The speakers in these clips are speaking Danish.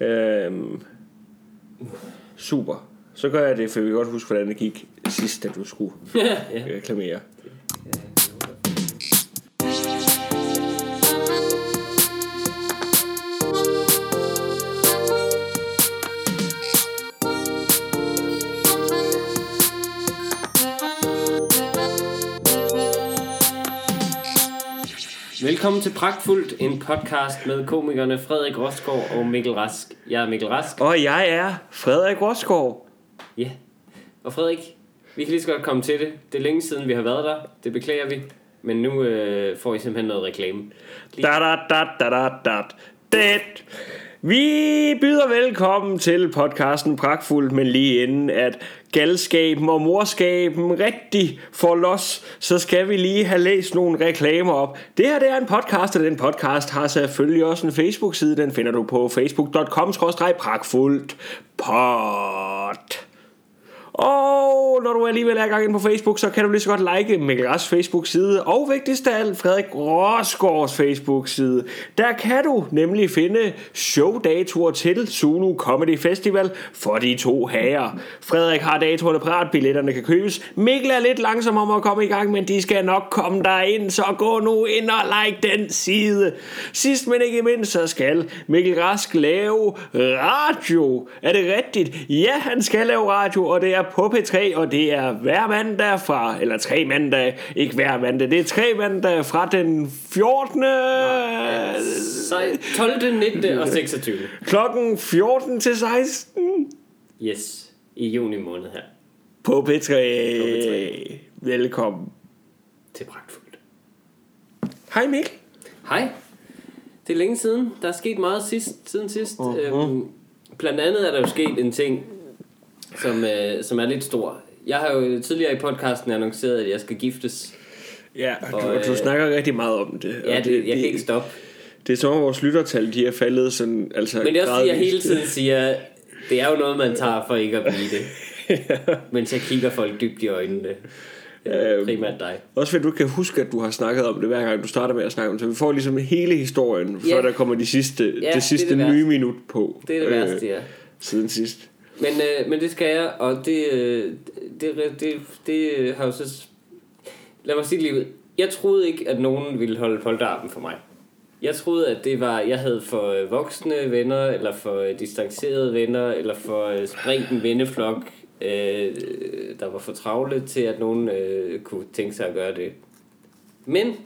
Øhm, super. Så gør jeg det, for vi kan godt huske, hvordan det gik sidst, da du skulle ja, ja. reklamere. Velkommen til Pragtfuldt, en podcast med komikerne Frederik Rosgaard og Mikkel Rask. Jeg er Mikkel Rask. Og jeg er Frederik Rosgaard. Ja. Og Frederik, vi kan lige så godt komme til det. Det er længe siden, vi har været der. Det beklager vi. Men nu øh, får I simpelthen noget reklame. Da da da da da da da. Vi byder velkommen til podcasten Pragtfuldt, men lige inden at galskaben og morskaben rigtig får los, så skal vi lige have læst nogle reklamer op. Det her det er en podcast, og den podcast har selvfølgelig også en Facebook-side. Den finder du på facebook.com-pragtfuldt Pot. Og når du alligevel er i gang ind på Facebook, så kan du lige så godt like Mikkel Rass Facebook-side, og vigtigst af alt, Frederik Rosgaards Facebook-side. Der kan du nemlig finde showdatoer til Zulu Comedy Festival for de to herrer. Frederik har datoerne parat, billetterne kan købes. Mikkel er lidt langsom om at komme i gang, men de skal nok komme der ind, så gå nu ind og like den side. Sidst men ikke mindst, så skal Mikkel Rask lave radio. Er det rigtigt? Ja, han skal lave radio, og det er på P3, og det er hver mandag fra, eller tre mandag, ikke hver mandag, det er tre mandag fra den 14. Så 12., 19. og 26. klokken 14 til 16 Yes, i juni måned her. på P3. P3. Velkommen. Til Pragtfuldt. Hej Mikkel. Hej. Det er længe siden. Der er sket meget sidst, siden sidst. Uh-huh. Øhm, blandt andet er der jo sket en ting, som, øh, som er lidt stor. Jeg har jo tidligere i podcasten annonceret, at jeg skal giftes. Ja, og, Og, du, du øh, snakker rigtig meget om det. Ja, og det, jeg kan ikke stoppe. Det er som om vores lyttertal, de er faldet sådan, altså Men det er også fordi, jeg gradvist. hele tiden siger, det er jo noget, man tager for ikke at blive det. Mens jeg kigger folk dybt i øjnene. Øhm. Primært dig. Også fordi du kan huske, at du har snakket om det hver gang, du starter med at snakke om det. Så vi får ligesom hele historien, Ja. før der kommer de sidste, Ja, det det er sidste det nye værste. minut på. Det er det værste, ja. Siden sidst. Men, øh, men det skal jeg, og det, øh, det, det, det, det har jo så... Lad mig sige det lige. Jeg troede ikke, at nogen ville holde polterappen for mig. Jeg troede, at det var, jeg havde for øh, voksne venner, eller for øh, distancerede venner, eller for øh, spredt en venneflok, øh, der var for travle til, at nogen øh, kunne tænke sig at gøre det. Men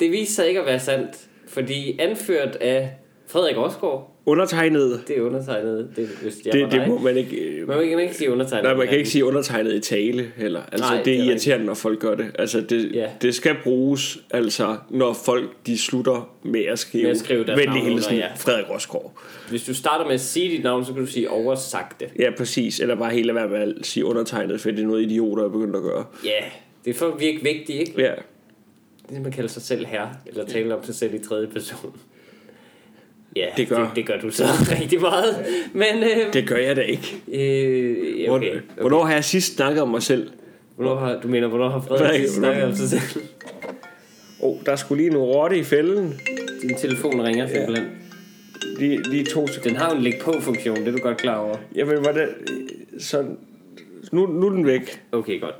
det viste sig ikke at være sandt, fordi anført af Frederik Rosgaard, Undertegnet, det er undertegnet, det, hvis det, det dig. må man ikke... øh, Man kan ikke sige undertegnet. Nej, man kan ikke sige undertegnet i tale heller. Altså, Nej, det det er er irriterende, når folk gør det. Altså, det, Ja. det skal bruges, altså, når folk de slutter med at skrive, Med at skrive deres venlig hilsen ja. Frederik Rosgaard. Hvis du starter med at sige dit navn, så kan du sige oversagte. Ja, præcis. Eller bare helt være med at sige undertegnet, for det er noget idioter er begyndt at gøre. Ja, det er for at virke vigtigt, ikke? Ja, Det er, man kalder sig selv her, eller tale om sig selv i tredje person. Ja, Det gør- det, det gør du så rigtig meget. Men, øh, det gør jeg da ikke. øh, ja, okay. Okay. Hvornår har jeg sidst snakket om mig selv? Hvornår har, du mener, hvornår har Frederik, sidst snakket om sig selv? Åh, oh, der skulle lige en rotte i fælden. Din telefon ringer simpelthen. Lige, lige to sekunder. Den har jo en læg på funktion, det er du godt klar over. Jamen, hvordan... Så, nu, nu er den væk. Okay, godt.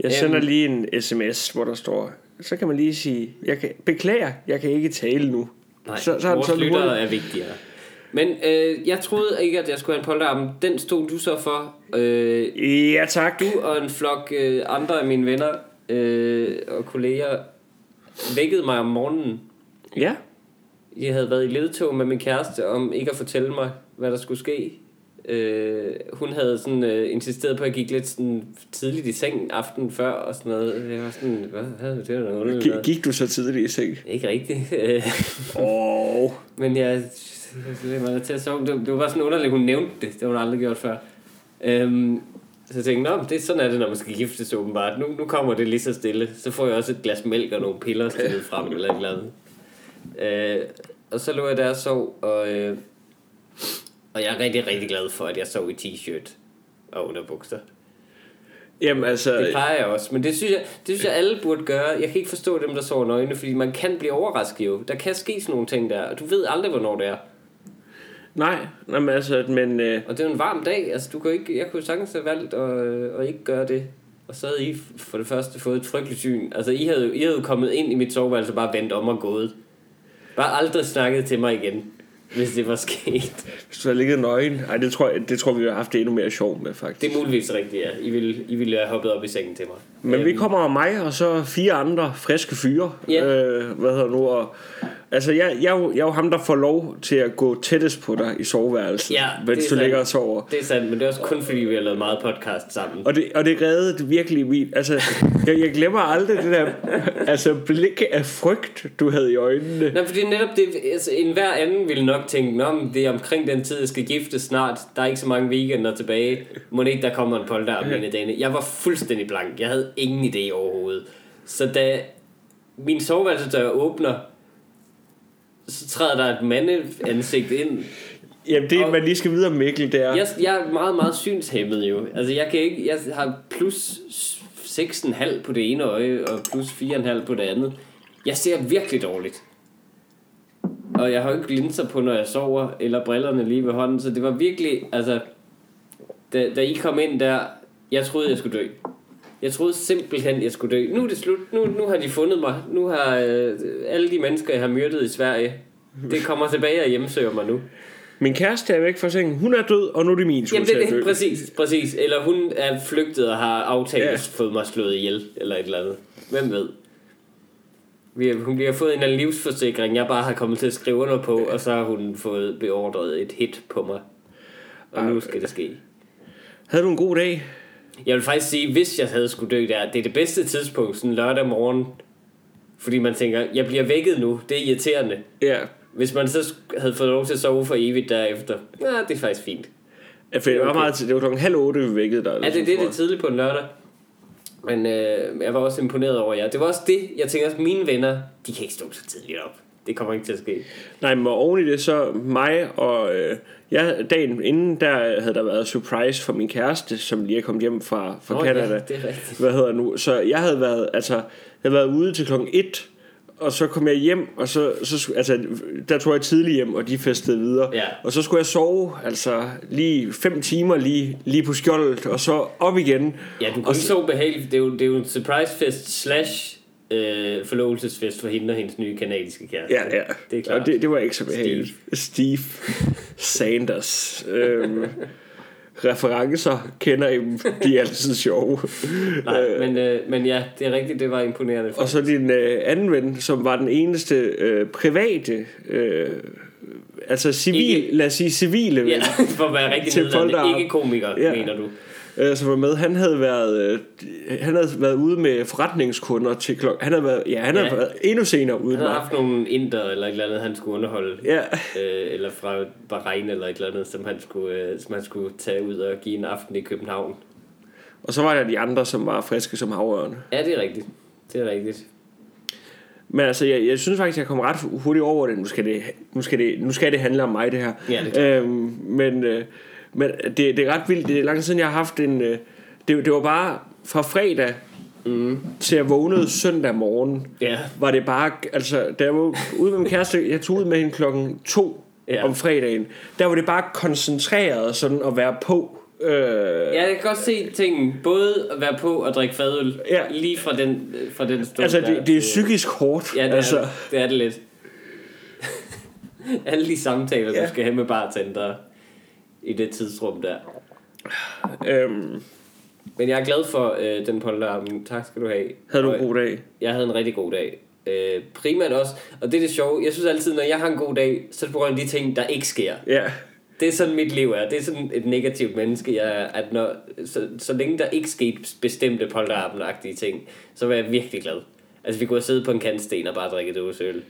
Jeg sender Øhm. lige en sms, hvor der står... Så kan man lige sige... Jeg kan, beklager, jeg kan ikke tale nu. Nej, så, så, vores lyttere er vigtigere. Men øh, jeg troede ikke, at jeg skulle have en polterappen. Den stod du så for. Øh, Ja, tak. du og en flok øh, andre af mine venner øh, og kolleger vækkede mig om morgenen. Ja. Jeg havde været i ledtog med min kæreste om ikke at fortælle mig, hvad der skulle ske. Øh, hun havde sådan øh, insisteret på, at jeg gik lidt sådan tidligt i seng aftenen før og sådan noget. Jeg var sådan, hvad, hvad det er noget G- gik du så tidligt i seng? Ikke rigtigt. Oh. Men jeg, jeg var til at sove. Det, det var bare sådan underligt, hun nævnte det. Det har hun aldrig gjort før. Øhm, så jeg tænkte, Nå, det, er sådan er det, når man skal giftes åbenbart. Nu, nu kommer det lige så stille. Så får jeg også et glas mælk og nogle piller stillet frem eller et eller andet. Øh, og så lå jeg der og sov, og, øh, og jeg er rigtig, rigtig glad for, at jeg sov i t-shirt og underbukser. Jamen altså... Det plejer jeg også, men det synes jeg, det synes jeg alle burde gøre. Jeg kan ikke forstå dem, der sover nøgne, fordi man kan blive overrasket jo. Der kan ske sådan nogle ting der, og du ved aldrig, hvornår det er. Nej, men altså, men... Øh, Og det er en varm dag, altså du kan ikke, jeg kunne sagtens have valgt at, øh, at ikke gøre det. Og så havde I for det første fået et frygteligt syn. Altså I havde, I havde kommet ind i mit soveværelse og bare vendt om og gået. Bare aldrig snakket til mig igen, hvis det var sket. hvis du havde ligget nøgen... Ej, det tror, jeg, det tror vi, vi har haft det endnu mere sjov med, faktisk. Det er muligvis rigtigt, ja. I ville, I ville have hoppet op i sengen til mig. Men vi Øhm, kommer og mig, og så fire andre friske fyre. Ja. Øh, hvad hedder nu? Og, altså, jeg, jeg, jo- jeg er jo ham, der får lov til at gå tættest på dig i soveværelset, Ja, mens du sandt. ligger og sover. Det er sandt, men det er også kun fordi, vi har lavet meget podcast sammen. Og det, og det reddede virkelig min... Altså, jeg, jeg glemmer aldrig det der altså, blik af frygt, du havde i øjnene. Nej, fordi netop det, altså, en hver anden ville nok tænke, men det er omkring den tid, jeg skal giftes snart. Der er ikke så mange weekender tilbage. Må ikke, der kommer en polterarm en af dagene. Jeg var fuldstændig blank. Jeg havde ingen idé overhovedet. Så da min soveværelsesdør åbner, så træder der et mandeansigt ind. Jamen, det Og- man lige skal videre, Mikkel, det er... Jeg, jeg er meget, meget synshæmmet jo. Altså, jeg kan ikke... Jeg har plus 6,5 på det ene øje, og plus 4,5 på det andet. Jeg ser virkelig dårligt. Og jeg har jo ikke linser på, når jeg sover, eller brillerne lige ved hånden, så det var virkelig, altså... Da, da I kom ind der, jeg troede, jeg skulle dø. Jeg troede simpelthen, jeg skulle dø. Nu er det slut. Nu, nu har de fundet mig. Nu har øh, alle de mennesker, jeg har myrdet i Sverige, det kommer tilbage og hjemsøger mig nu. Min kæreste er væk fra sengen. Hun er død, og nu er det min tur Jamen det at er det, præcis, præcis. Eller hun er flygtet og har aftalt Ja. ja. fået mig slået ihjel, eller et eller andet. Hvem ved? Vi har, hun har fået en eller anden livsforsikring, jeg bare har kommet til at skrive under på, og så har hun fået beordret et hit på mig. Og nu skal det ske. Havde du en god dag? Jeg vil faktisk sige, hvis jeg havde skulle dø der, det er det bedste tidspunkt, sådan lørdag morgen. Fordi man tænker, jeg bliver vækket nu, det er irriterende. Ja. Hvis man så havde fået lov til at sove for evigt derefter, ja, det er faktisk fint. Ja, For det var Okay. meget det var klokken halv otte, vi vækkede dig. Ja, det, sådan, det, det er tidligt på en lørdag. Men øh, jeg var også imponeret over jer. Det var også det, jeg tænker også, mine venner, de kan ikke stå så tidligt op. Det kommer ikke til at ske. Nej, men oven i det, så mig og... Øh, jeg, dagen inden, der havde der været surprise for min kæreste, som lige er kommet hjem fra, fra Nå, Canada. Ja, det er rigtigt. Hvad hedder nu? Så jeg havde været, altså, jeg havde været ude til klokken 1, og så kom jeg hjem, og så, så altså, der tog jeg tidligt hjem, og de festede videre. Ja. Og så skulle jeg sove, altså lige fem timer lige, lige på skjoldet, og så op igen. Ja, du Og kunne ikke så- så behageligt. Det er jo, det er jo en surprise fest slash øh, forlovelsesfest for hende og hendes nye kanadiske kæreste. Ja, ja. Det er klart. Og det, det var ikke så behageligt. Steve, Sanders. øhm, referencer kender I dem. De er altid sjove. Nej, men, øh, men ja, det er rigtigt, det var imponerende. Og så din øh, anden ven, som var den eneste øh, private, øh, altså civil, Ikke- lad os sige civile ven, Ja, for at være rigtig Til nedladende. polterabend. Ikke komiker, ja. mener du. Øh, som var med. Han havde været, øh, han havde været ude med forretningskunder til klokken. Han havde været, ja, han havde Ja. været endnu senere ude Han havde haft nogle inder eller et eller andet, han skulle underholde. Ja, øh, eller fra Bahrain eller et eller andet, som han skulle, øh, som han skulle tage ud og give en aften i København. og så var der de andre, som var friske som havørne. Ja, det er rigtigt. Det er rigtigt. Men altså, jeg, jeg synes faktisk, jeg kommer ret hurtigt over det. Nu skal det, nu skal det, nu skal det handle om mig, det her. Ja, det er øhm, men øh, men det, det er ret vildt. Det er lang siden, jeg har haft en... Øh, det, det var bare fra fredag mm. til jeg vågnede søndag morgen. Ja. Var det bare... Altså, da jeg var ude med min kæreste, jeg tog ud med hende klokken to Ja. om fredagen. Der var det bare koncentreret sådan at være på. Øh, Ja, jeg kan godt se tingen. Både at være på og drikke fadøl. Ja. Lige fra den, øh, fra den stund altså, der det, det er psykisk hårdt. Ja, det, altså. er, det er det lidt. Alle de samtaler, Ja. du skal have med bartender i det tidsrum der. Øhm, Men jeg er glad for øh, den polterarmen. Tak skal du have. havde du en god dag? Jeg havde en rigtig god dag. Øh, primært også, og det er det sjove, jeg synes altid, når jeg har en god dag, så er det på grund af de ting, der ikke sker. Ja. Det er sådan mit liv er. Det er sådan et negativt menneske, jeg er, at når, så, så længe der ikke skete bestemte polterarben-agtige ting, så var jeg virkelig glad. Altså, vi kunne have siddet på en kantsten og bare drikke dåse øl.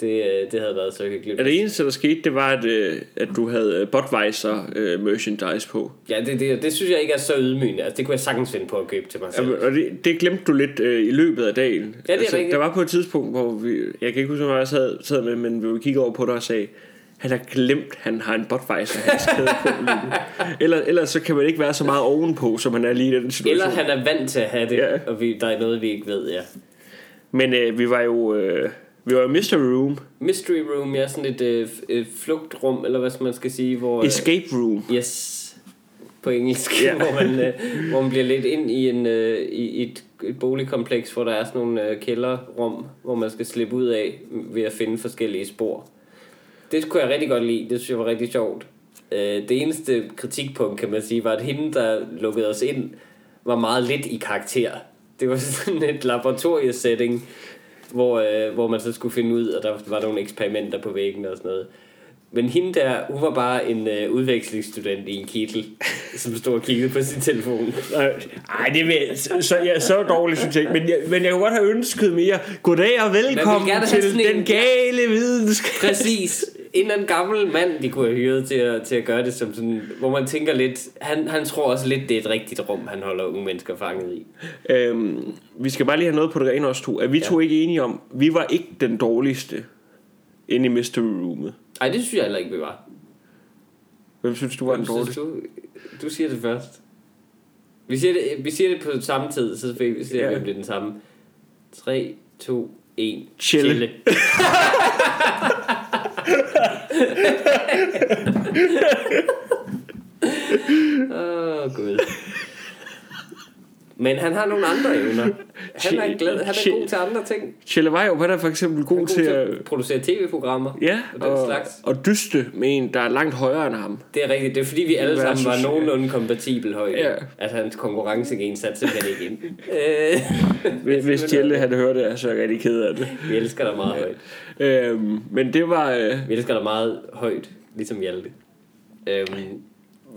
Det, øh, det havde været så hyggeligt. Ja, det eneste, der skete, det var, at, øh, at du havde øh, Budweiser merchandise på. Ja, det, det, det synes jeg ikke er så ydmygende. Altså, det kunne jeg sagtens finde på at købe til mig selv. Ja, og det, det glemte du lidt øh, i løbet af dagen. Ja, det er rigtigt. Der var på et tidspunkt, hvor vi, jeg kan ikke huske, hvor jeg sad, sad med, men vi kiggede over på dig og sagde, han har glemt, han har en Budweiser handskade på. Eller, ellers så kan man ikke være så meget ovenpå, som man er lige i den situation. Eller han er vant til at have det, Ja. og vi, der er noget, vi ikke ved, ja. Men øh, vi var jo... Øh, Vi var i Mystery Room. Mystery Room, ja, sådan et øh, øh, flugtrum, eller hvad man skal sige, hvor... øh, Escape Room. Yes, på engelsk, Ja. hvor, man, øh, hvor man bliver lidt ind i, en, øh, i et, et boligkompleks, hvor der er sådan nogle øh, kælderrum, hvor man skal slippe ud af ved at finde forskellige spor. Det kunne jeg rigtig godt lide, det synes jeg var rigtig sjovt. Øh, det eneste kritikpunkt, kan man sige, var, at hende, der lukkede os ind, var meget lidt i karakter. Det var sådan et laboratoriesetting, hvor, øh, hvor man så skulle finde ud, og der var nogle eksperimenter på væggen og sådan noget. Men hende der, hun var bare en øh, udvekslingsstudent i en kittel, som stod og kiggede på sin telefon. Nej, det vil, så, så, ja, så dårligt synes jeg. Men jeg, men jeg kunne godt have ønsket mere. Goddag og velkommen til en- den gale videnskab. Præcis. En eller anden gammel mand, de kunne have hyret til at, til at gøre det som sådan, hvor man tænker lidt, han, han tror også lidt, det er et rigtigt rum, han holder unge mennesker fanget i. Øhm, vi skal bare lige have noget på det rene os to. Er vi to ikke enige om, vi var ikke den dårligste inde i Mystery Roomet? Ej, det synes jeg heller ikke, vi var. Hvem synes du var den Synes dårligste? Du, du siger det først. Vi siger det, vi siger det på samme tid, så vi ser, Ja. ja. hvem det er den samme. 3, 2, 1. Chille. Åh, oh, gud. Men han har nogle andre evner. Han er, glad, han er god til andre ting. Chelle Vejrup, han er for eksempel god, god til til at... producere tv-programmer. Ja, og den og, slags. og dyste med en, der er langt højere end ham. Det er rigtigt. Det er fordi, vi alle sammen var nogenlunde kompatibel højde. Ja. At hans konkurrencegen satte simpelthen ikke ind. Øh, Hvis, hvis Chelle havde hørt det, så er jeg rigtig ked af det. vi elsker dig meget højt. Øhm, men det var... Øh, Vi elsker dig meget højt, ligesom Hjalte. Øhm,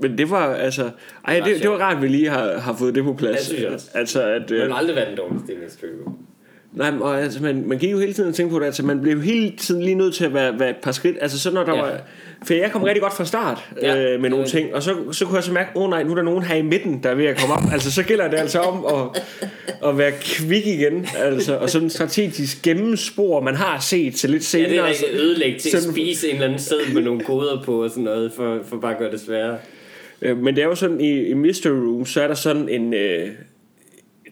men det var altså... Ej, det, det var rart, at vi lige har, har fået det på plads. Ja, det. Altså, at... Øh, vil aldrig være den Mystery Room. Nej, og, altså, man, man gik jo hele tiden og tænke på det, altså man blev hele tiden lige nødt til at være, være et par skridt, altså så når der Ja. var, for jeg kom rigtig godt fra start Ja, øh, med nogle ting, og så, så kunne jeg så mærke, åh oh, nej, nu er der nogen her i midten, der er ved at komme op, altså så gælder det altså om at, at være kvik igen, altså, og sådan en strategisk gennemspor, man har set til lidt Ja, senere. det er rigtig ødelægt til at sådan- spise en eller anden sæd med nogle koder på og sådan noget, for, for bare at gøre det sværere. Øh, men det er jo sådan, i, i Mystery Room, så er der sådan en... Øh,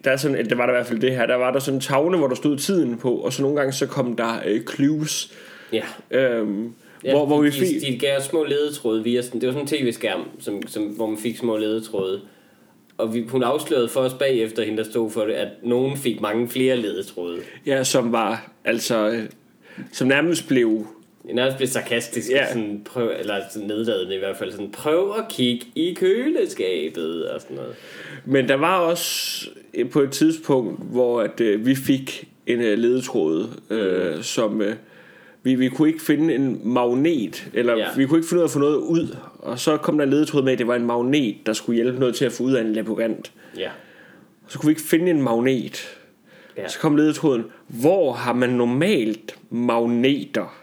der er sådan, det var der i hvert fald det her, der var der sådan en tavle, hvor der stod tiden på, og så nogle gange så kom der øh, clues, Ja. øhm, Ja, hvor, hvor vi fik... de, de gav små ledetråde via sådan, det var sådan en tv-skærm, som, som, hvor man fik små ledetråde. Og vi, hun afslørede for os bagefter, hende der stod for det, at nogen fik mange flere ledetråde. Ja, som var altså øh, som nærmest blev nærmest blev sarkastisk, Ja. sådan prøv, eller sådan nedladende i hvert fald. Sådan, prøv at kigge i køleskabet og sådan noget. men der var også øh, på et tidspunkt hvor at øh, vi fik en øh, ledetråd øh, som øh, vi, vi kunne ikke finde en magnet eller Ja. vi kunne ikke finde ud af at få noget ud og så kom der en ledetråd med at det var en magnet der skulle hjælpe noget til at få ud af en labyrint Ja. og så kunne vi ikke finde en magnet Ja. så kom ledetråden hvor har man normalt magneter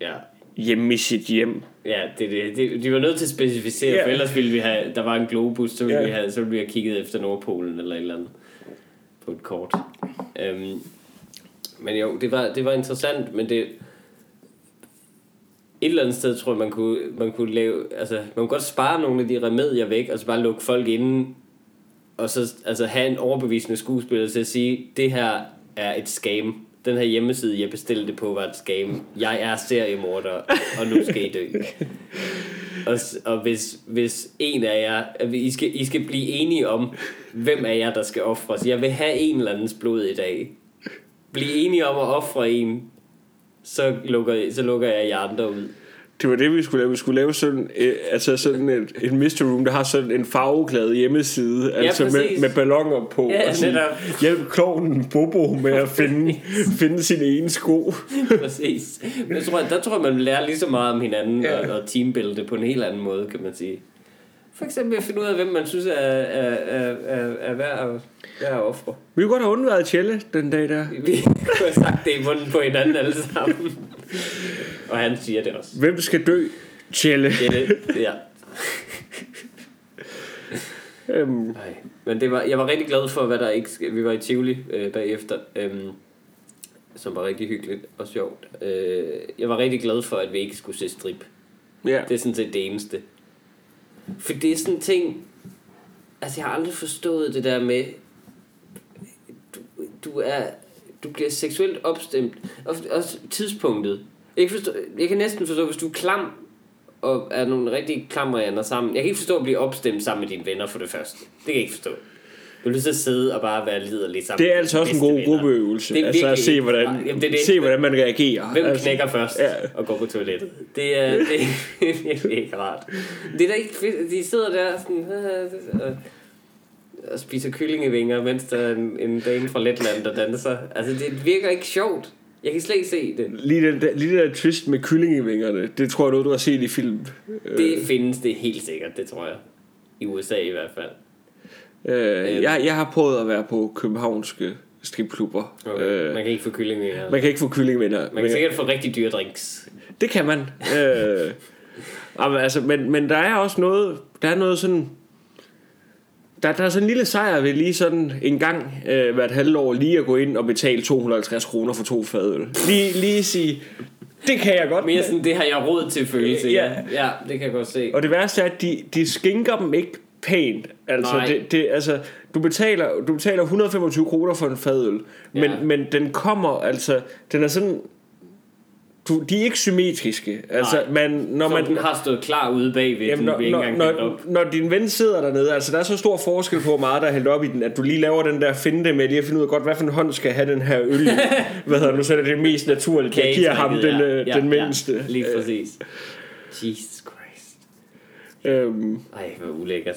Ja. hjemme i sit hjem Ja, det, det, det, de var nødt til at specificere, Ja. for ellers ville vi have, der var en globus, så ville, Ja. vi have, så ville vi have kigget efter Nordpolen eller et eller andet på et kort. Um, men jo, det var, det var interessant, men det, et eller andet sted tror jeg, man kunne, man kunne lave, altså, man kunne godt spare nogle af de remedier væk, og så bare lukke folk inde, og så altså, have en overbevisende skuespiller til at sige, det her er et scam. Den her hjemmeside, jeg bestilte det på, var et scam. Jeg er seriemorder, og nu skal I dø. Og, og hvis, hvis en af jer, at I skal, I skal blive enige om, hvem af jer, der skal ofres. Jeg vil have en eller andens blod i dag. Bliv enige om at ofre en, så lukker, så lukker jeg jer andre ud. Det var det, vi skulle lave. Vi skulle lave sådan, øh, altså sådan et, et mystery room, der har sådan en farveglad hjemmeside, altså med, præcis. med ballonger på. Ja, og sådan, hjælp klovnen Bobo med at finde, finde sine ene sko. Præcis. Men jeg tror, der tror jeg, man lærer lige så meget om hinanden Ja. ja. og, og teambuilde på en helt anden måde, kan man sige. For eksempel at finde ud af, hvem man synes er, er, er, er, er værd, at, at ofre. Vi kunne godt have undværet Tjelle den dag der. Vi kunne have sagt det i munden på hinanden alle sammen. Og han siger det også. Hvem skal dø? Tjelle. Det. Ja. Øhm, Nej. Men det var, jeg var rigtig glad for, hvad der ikke Vi var i Tivoli øh, bagefter, øhm, som var rigtig hyggeligt og sjovt. Øh, jeg var rigtig glad for, at vi ikke skulle se strip. ja. Det er sådan set det eneste. For det er sådan en ting... Altså, jeg har aldrig forstået det der med... Du, du er... du bliver seksuelt opstemt. Og også tidspunktet. Jeg kan, forstå, jeg kan næsten forstå, hvis du er klam, og er nogle rigtig klamre sammen. Jeg kan ikke forstå at blive opstemt sammen med dine venner for det første. Det kan jeg ikke forstå. Du vil så sidde og bare være liderlig sammen Det er altså også en god gruppeøvelse. Altså at se, hvordan, Jamen, det, det, se, hvordan man reagerer. Hvem altså, knækker først ja. og går på toilettet? Det er, det er virkelig ikke rart. Det er da ikke. De sidder der sådan... Og, og spiser kyllingevinger, mens der er en, en dame fra Letland, der danser. Altså, det virker ikke sjovt. Jeg kan slet ikke se det. Lige det, lige det der twist med kyllingevingerne, det tror jeg noget, du har set i film. Det findes det helt sikkert, det tror jeg. I USA i hvert fald. Øh, jeg, jeg har prøvet at være på københavnske stripklubber. Okay. Øh, man kan ikke få kyllingvinger. Man kan ikke få kyllingvinger. Man kan sikkert få rigtig dyre drinks. Det kan man. øh, altså, men, men der er også noget, der er noget sådan, der, der er sådan en lille sejr ved lige sådan en gang øh, hvert halvår lige at gå ind og betale 250 kroner for to fadøl. Lige, lige sige, det kan jeg godt. Mere sådan, det har jeg råd til følelse. Ja. ja, det kan jeg godt se. Og det værste er, at de, de skinker dem ikke pænt. Altså, det, det, altså du, betaler, du betaler 125 kroner for en fadøl, men, ja. men den kommer, altså, den er sådan, du, de er ikke symmetriske. Altså, man, når man, den har stået klar ude bagved, jamen, når, når, når, når din ven sidder dernede, altså der er så stor forskel på, hvor meget der er hældt op i den, at du lige laver den der finte med lige at finde ud af godt, hvad for en hånd skal have den her øl. hvad hedder nu, så er det det mest naturlige. Jeg giver ham den, ja, øh, ja, den mindste. Ja, lige præcis. Jesus Christ. Øhm. Ej, hvor ulækkert.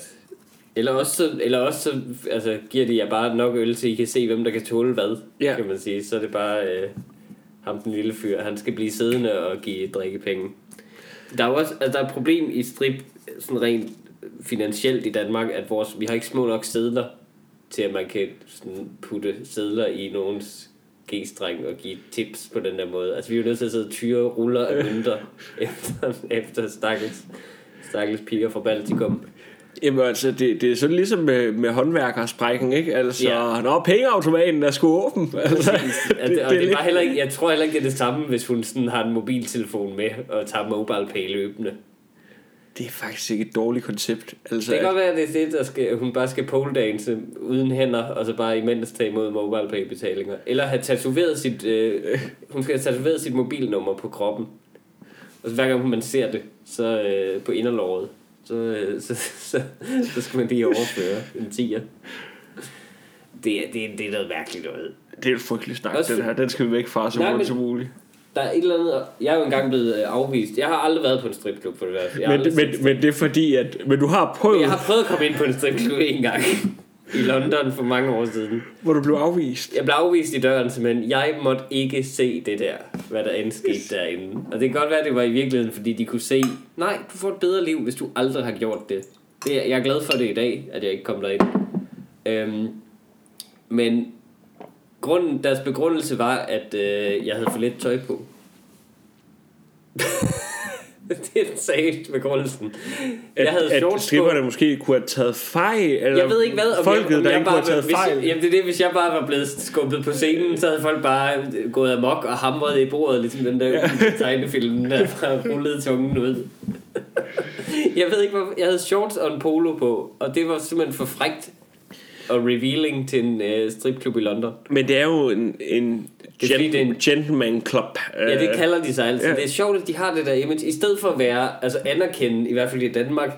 Eller også, så, eller også så altså, giver de jer bare nok øl, så I kan se, hvem der kan tåle hvad, ja. kan man sige. Så er det bare øh, ham, den lille fyr. Han skal blive siddende og give drikkepenge. Der er jo også altså, der er et problem i strip, sådan rent finansielt i Danmark, at vores, vi har ikke små nok sædler til, at man kan sådan putte sædler i nogens g-streng og give tips på den der måde. Altså, vi er jo nødt til at sidde og tyre ruller af mønter efter, efter stakkels, stakkels piger fra Baltikum. Jamen altså, det, det er sådan ligesom med, med håndværkersprækken, ikke? Altså, ja. når pengeautomaten er sgu åben. Altså, det, det, og det, det er bare heller ikke, jeg tror heller ikke, det er det samme, hvis hun sådan har en mobiltelefon med og tager mobile pay løbende. Det er faktisk ikke et dårligt koncept. Altså, det kan godt være, at det er det, der skal, hun bare skal pole dance uden hænder, og så bare imens tage imod mobile pay betalinger. Eller have tatoveret sit, øh, hun skal have tatoveret sit mobilnummer på kroppen. Og så hver gang man ser det, så øh, på inderlåret, så, øh, så, så, så skal man lige overføre en tiger. Det er, det, det er noget mærkeligt noget. Det er et frygteligt snak, Også, den her. Den skal vi væk fra så hurtigt som muligt. Der er et eller andet... Jeg er jo engang blevet øh, afvist. Jeg har aldrig været på en stripklub, for det værste. Men, men, men, det er fordi, at... Men du har prøvet... Jeg har prøvet at komme ind på en stripklub en gang i London for mange år siden. Hvor du blev afvist? Jeg blev afvist i døren, men jeg måtte ikke se det der, hvad der end skete derinde. Og det kan godt være, det var i virkeligheden, fordi de kunne se, nej, du får et bedre liv, hvis du aldrig har gjort det. det jeg er glad for det i dag, at jeg ikke kom derind. Øhm, men grunden, deres begrundelse var, at øh, jeg havde for lidt tøj på. det er med grundelsen. Jeg havde at, at stripperne måske kunne have taget fejl, eller jeg ved ikke hvad, om folket, jeg, om der jeg ikke bare, kunne have taget fejl. Jeg, jamen det er det, hvis jeg bare var blevet skubbet på scenen, så havde folk bare gået amok og hamret i bordet, ligesom den der ja. tegnefilm, der fra rullede tungen ud. jeg ved ikke, hvor, jeg havde shorts og en polo på, og det var simpelthen for frægt og revealing til en uh, stripklub i London. Men det er jo en, en det er, Gent- det er en gentleman club. Ja, det kalder de sig altså. Ja. Det er sjovt, at de har det der image. I stedet for at være, altså anerkende, i hvert fald i Danmark,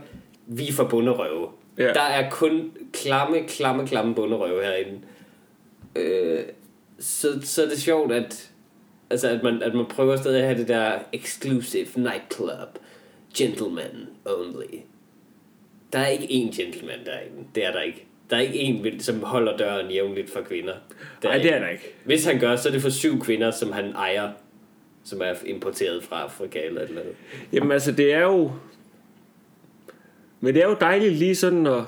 vi er for bunderøve. Ja. Der er kun klamme, klamme, klamme bunderøve herinde. Øh, så, så er det sjovt, at, altså, at, man, at man prøver stadig at have det der exclusive nightclub. Gentleman only. Der er ikke én gentleman derinde. Det er der ikke. Der er ikke en, som holder døren jævnligt for kvinder. Nej, det er der ikke. Hvis han gør, så er det for syv kvinder, som han ejer, som er importeret fra Afrika eller eller andet. Jamen altså, det er jo... Men det er jo dejligt lige sådan at,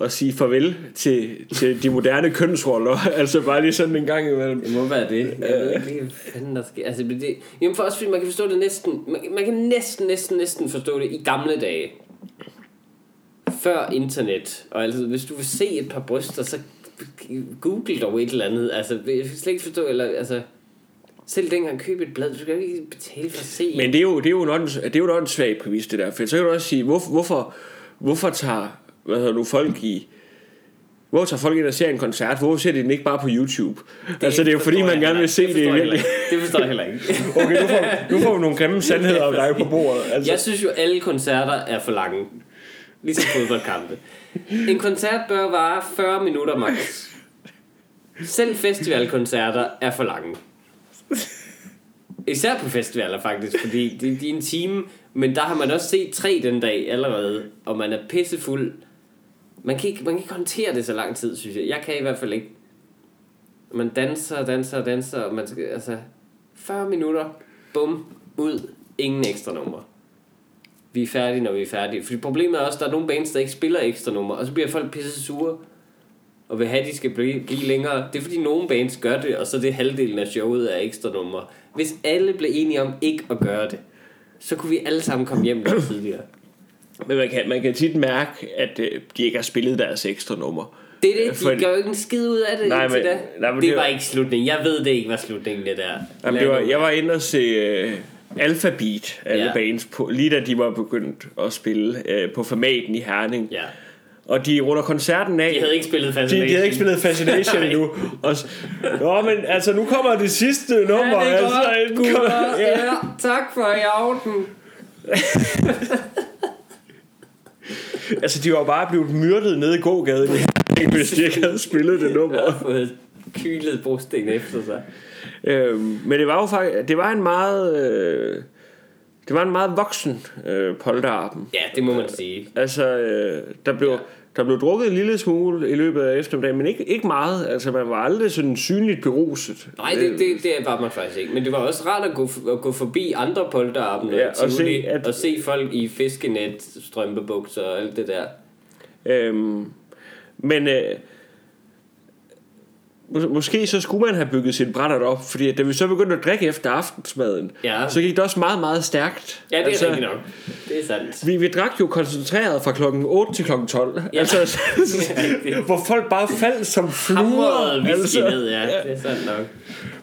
at sige farvel til, til de moderne kønsroller. altså bare lige sådan en gang imellem. Det må være det. Jeg ved ikke, hvad fanden der sker. Altså, det, jamen for os, fordi man kan forstå det næsten... Man, man kan næsten, næsten, næsten forstå det i gamle dage før internet, og altså, hvis du vil se et par bryster, så google dog et eller andet. Altså, jeg kan slet ikke forstå, eller altså, selv dengang købe et blad, du skal ikke betale for at se. Men det er jo, det er jo, en, det er jo en svag præmis, det der. For så kan du også sige, hvorfor, hvorfor, hvorfor tager hvad hedder nu, folk i, Hvor tager folk ind og ser en koncert? Hvorfor ser de den ikke bare på YouTube? Det altså, det er jo fordi, man gerne vil se det, i virkelig. Det forstår jeg heller ikke. okay, nu får, nu får vi nogle grimme sandheder om dig på bordet. Altså. Jeg synes jo, alle koncerter er for lange. Ligesom fodboldkampe. En koncert bør vare 40 minutter max. Selv festivalkoncerter er for lange. Især på festivaler faktisk, fordi det, det er en time, men der har man også set tre den dag allerede, og man er pissefuld. Man kan, ikke, man kan ikke håndtere det så lang tid, synes jeg. Jeg kan i hvert fald ikke. Man danser og danser og danser, og man skal, altså, 40 minutter, bum, ud, ingen ekstra nummer. Vi er færdige, når vi er færdige. Fordi problemet er også, at der er nogle bands, der ikke spiller ekstra nummer, og så bliver folk pisse sure og vil have, at de skal blive, blive længere. Det er fordi nogle bands gør det, og så er det halvdelen af showet er ekstra nummer. Hvis alle blev enige om ikke at gøre det, så kunne vi alle sammen komme hjem lidt tidligere. Men man kan, man kan tit mærke, at øh, de ikke har spillet deres ekstra nummer. Det er det, de For, gør jo ikke en skid ud af det nej, men, det. Nej, men det, det var, var ikke slutningen. Jeg ved det ikke var slutningen, det der. Jamen, det var, jeg var inde og se uh, Alphabet, alle ja. bands, på, lige da de var begyndt at spille uh, på formaten i Herning. Ja. Og de runder koncerten af. De havde ikke spillet Fascination. De, de havde ikke spillet Fascination endnu. Og, Nå, men altså, nu kommer det sidste nummer. Ja, det er altså, godt, kommer, ja. ja. tak for i aften. altså, de var bare blevet myrdet nede i gågaden, hvis de ikke havde spillet det nummer. Og fået kylet brosten efter sig. Øhm, men det var jo faktisk, det var en meget... Øh, det var en meget voksen øh, polterappen. Ja, det må man sige. Altså, øh, der blev... Ja. Der blev drukket en lille smule i løbet af eftermiddagen, men ikke, ikke meget. Altså, man var aldrig sådan synligt beruset. Nej, det, det, det var man faktisk ikke. Men det var også rart at gå, at gå forbi andre polterappen ja, og, se, at, og se folk i fiskenet, strømpebukser og alt det der. Øhm, men... Øh, Mås- måske så skulle man have bygget sin brændert op, fordi da vi så begyndte at drikke efter aftensmaden, ja. så gik det også meget, meget stærkt. Ja, det er altså, rigtigt nok. Det er sandt. Vi, vi drak jo koncentreret fra klokken 8 til klokken 12. Ja. Altså, hvor folk bare faldt som fluer. Altså, ned, ja. ja. Det er sandt nok.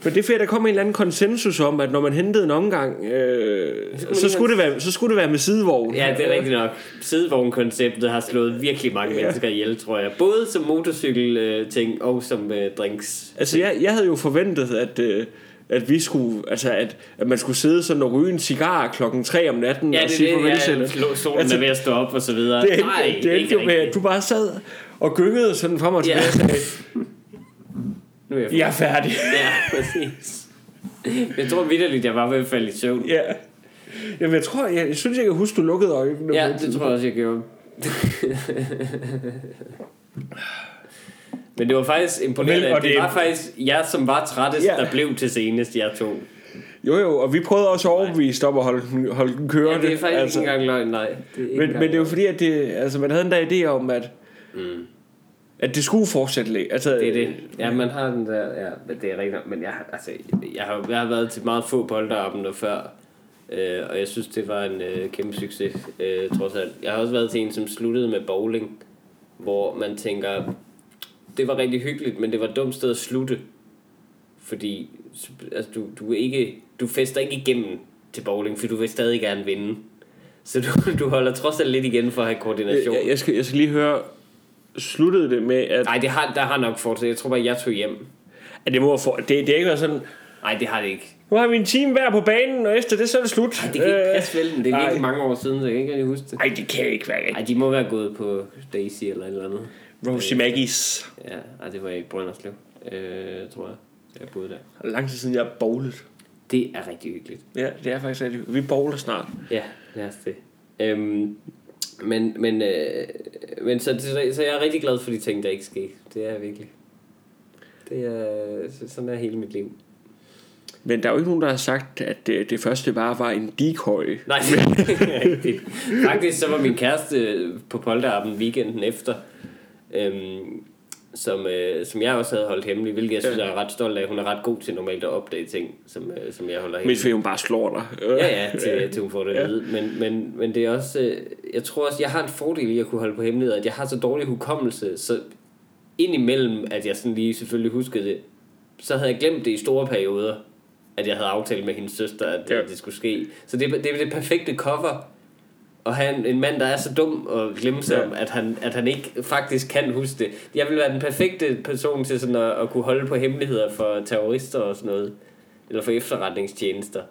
Men det er at der kom en eller anden konsensus om, at når man hentede en omgang, øh, skulle så, skulle det være, så skulle det være med sidevogn. Ja, det er rigtigt nok. Sidevogn-konceptet har slået virkelig mange ja. mennesker ihjel, tror jeg. Både som motorcykel-ting og som øh, drinks. Altså, jeg, jeg havde jo forventet, at... Øh, at vi skulle, altså at, at man skulle sidde sådan og ryge en cigar klokken 3 om natten ja, og sige farvel til det. Ja, solen altså, er ved at stå op og så videre. Det endte, Nej, det endte jo med, at du bare sad og gyngede sådan frem og tilbage ja. og sagde, nu er jeg, jeg er færdig. ja, præcis. Jeg tror vidderligt, jeg var ved at falde i søvn. Ja. Jamen, jeg tror, jeg, jeg synes, jeg kan huske, du lukkede øjnene. Ja, det tror jeg også, jeg gjorde. Men det var faktisk imponerende. Vel, det, det var faktisk jeg, som var trættest, ja. der blev til senest, jeg to. Jo jo, og vi prøvede også at overbevise op og holde, holde den kørende. Ja, det er faktisk altså. ikke engang løgn, nej. Det men, men det er jo fordi, at det, altså, man havde en dag idé om, at mm at det skulle fortsætte lidt. Altså, det er det. Ja, man har den der, ja, det er rigtigt. Men jeg, altså, jeg, har, jeg har været til meget få polterabender før, øh, og jeg synes, det var en øh, kæmpe succes, øh, trods alt. Jeg har også været til en, som sluttede med bowling, hvor man tænker, det var rigtig hyggeligt, men det var et dumt sted at slutte. Fordi altså, du, du, ikke, du fester ikke igennem til bowling, for du vil stadig gerne vinde. Så du, du holder trods alt lidt igen for at have koordination. Jeg, jeg, skal, jeg skal lige høre, sluttede det med, at... Nej, det har, der har nok fortsat. Jeg tror bare, jeg tog hjem. Ja, det må for, det, det er ikke været sådan... Nej, det har det ikke. Nu har vi en time hver på banen, og efter det, så er det slut. Nej, det kan ikke passe vel, det er virkelig mange år siden, så jeg kan ikke rigtig huske det. Nej, det kan ikke være. Nej, de må være gået på Daisy eller et eller andet. Rosie Maggies. Ja, ej, det var i Brønderslev, øh, tror jeg. Jeg boede der. Er lang tid siden, jeg har bowlet. Det er rigtig hyggeligt. Ja, det er faktisk rigtig. Vi bowler snart. Ja, lad os det. Øhm, men, men, øh, men så, så, jeg er rigtig glad for de ting, der ikke sker. Det er jeg virkelig. Det er, sådan er hele mit liv. Men der er jo ikke nogen, der har sagt, at det, det første bare var en decoy. Nej, det Faktisk så var min kæreste på polterappen weekenden efter, øhm, som, øh, som jeg også havde holdt hemmelig, hvilket jeg synes, ja. jeg er ret stolt af. Hun er ret god til normalt at opdage ting, som, øh, som jeg holder hemmelig. Mest fordi hun bare slår dig. ja, ja, til, til hun får det ja. Men, men, men det er også, øh, jeg tror også, jeg har en fordel i at kunne holde på hemmelighed, at jeg har så dårlig hukommelse, så indimellem, at jeg sådan lige selvfølgelig huskede det, så havde jeg glemt det i store perioder, at jeg havde aftalt med hendes søster, at ja. det, det skulle ske. Så det, det er det perfekte cover Og have en, en mand, der er så dum og glemsom, ja. at, han, at han ikke faktisk kan huske det. Jeg vil være den perfekte person til sådan at, at kunne holde på hemmeligheder for terrorister og sådan noget. Eller for efterretningstjenester.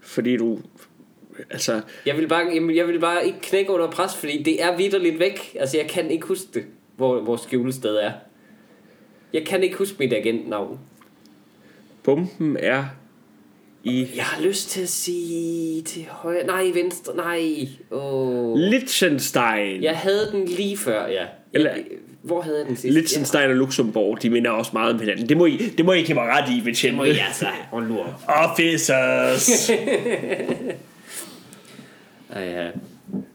Fordi du... Altså, Jeg vil, bare, jeg, jeg vil bare ikke knække under pres, fordi det er vidderligt væk. Altså, jeg kan ikke huske det, hvor vores skjulested er. Jeg kan ikke huske mit agentnavn. bomben er i Jeg har lyst til at sige til højre... Nej, venstre. Nej. Oh. Liechtenstein. Jeg havde den lige før, ja. Eller- Jeg, hvor havde jeg den sidst? Liechtenstein og Luxembourg, de minder også meget om hinanden. Det må I, det må I give mig ret i, hvis Ja, må jeg altså. Hold nu op. Officers! Ja, ja.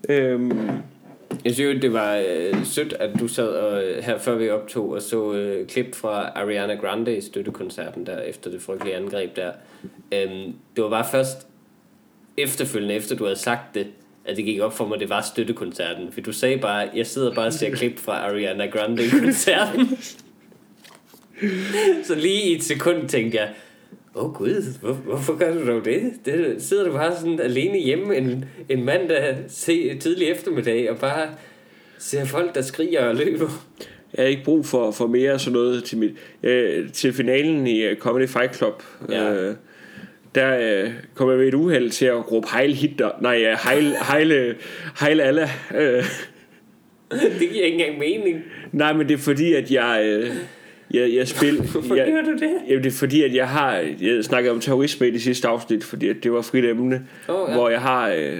øhm, Jeg synes jo, det var øh, sødt, at du sad og, øh, her før vi optog og så øh, klip fra Ariana Grande i støttekoncerten der efter det frygtelige angreb der. Øhm, det var bare først efterfølgende, efter du havde sagt det, at det gik op for mig, det var støttekoncerten. For du sagde bare, jeg sidder bare og ser klip fra Ariana Grande-koncerten. så lige i et sekund tænkte jeg, åh oh, gud, hvor, hvorfor gør du dog det? det? Sidder du bare sådan alene hjemme en, en mandag se, tidlig eftermiddag og bare ser folk, der skriger og løber? jeg har ikke brug for, for mere sådan noget til, mit, øh, til finalen i øh, Comedy Fight Club. Ja. Øh, der øh, kom jeg ved et uheld til at råbe Heil Hitler. Nej, øh, Heil, Heil, Heil Allah. Øh, det giver ikke engang mening. nej, men det er fordi, at jeg... Øh, jeg, jeg spil, Hvorfor jeg, gør du det? Jamen, det er fordi, at jeg har... Jeg snakkede om terrorisme i det sidste afsnit, fordi at det var frit emne. Åh, ja. Hvor jeg har... Øh,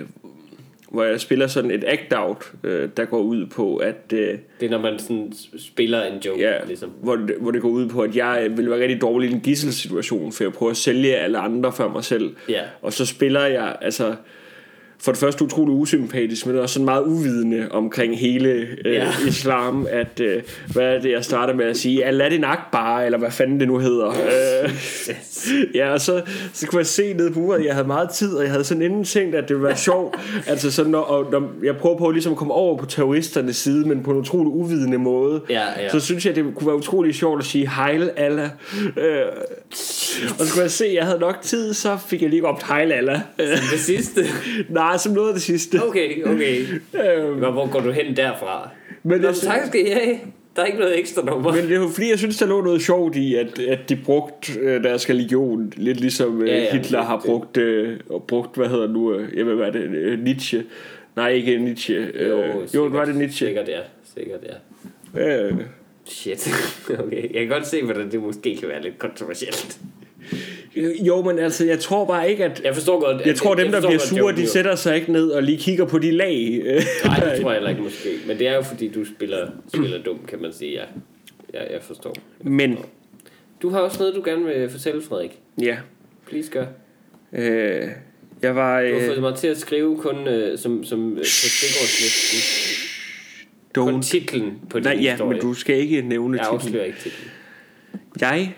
hvor jeg spiller sådan et act-out, øh, der går ud på, at... Øh, Det er, når man sådan spiller en joke, Ja, ligesom. hvor, det, hvor det går ud på, at jeg øh, vil være rigtig dårlig i en gisselsituation, for jeg prøver at sælge alle andre før mig selv. Ja. Og så spiller jeg, altså, for det første utrolig usympatisk, men også sådan meget uvidende omkring hele øh, Ja. islam, at, øh, hvad er det, jeg starter med at sige, Aladdin Akbar, eller hvad fanden det nu hedder. Øh, ja, og så, så kunne jeg se ned på uret, at jeg havde meget tid, og jeg havde sådan inden tænkt, at det ville være sjovt. altså sådan, når, og, når jeg prøver på ligesom at komme over på terroristernes side, men på en utrolig uvidende måde, Ja, ja. så synes jeg, det kunne være utrolig sjovt at sige Heil Allah. Øh, og så kunne jeg se, at jeg havde nok tid, så fik jeg lige Heil Allah. Øh, Det sidste. nej, som noget af det sidste. Okay, okay. Øh, Hvor, går du hen derfra? men, Nå, jeg, tak skal I have. Der er ikke noget ekstra nummer. men det var fordi, jeg synes, der lå noget sjovt i, at, at de brugte øh, deres religion, lidt ligesom øh, Ja, ja, Hitler har brugt, øh, og brugt, hvad hedder nu, øh, jeg ved, hvad er det, øh, Nietzsche. Nej, ikke Nietzsche. Øh, jo, jo, sikkert. var det Nietzsche. Sikkert, ja. Sikkert, ja. Øh, Shit. Okay, jeg kan godt se, hvordan det måske kan være lidt kontroversielt. jo, men altså, jeg tror bare ikke, at... Jeg forstår godt... Jeg tror, dem, der forstår bliver sure, de sætter sig ikke ned og lige kigger på de lag. øh. Nej, det tror jeg heller ikke måske. Men det er jo fordi, du spiller, spiller dum, kan man sige. Ja. ja, jeg forstår. Men, Du har også noget, du gerne vil fortælle, Frederik. ja. Please gør. Øh, jeg var... Du har Øh, fået mig til at skrive kun øh, som, som øh, på stikordslisten. Don't. titlen på din Nej, ja, historie. men du skal ikke nævne Jeg titlen. afslører ikke titlen. Jeg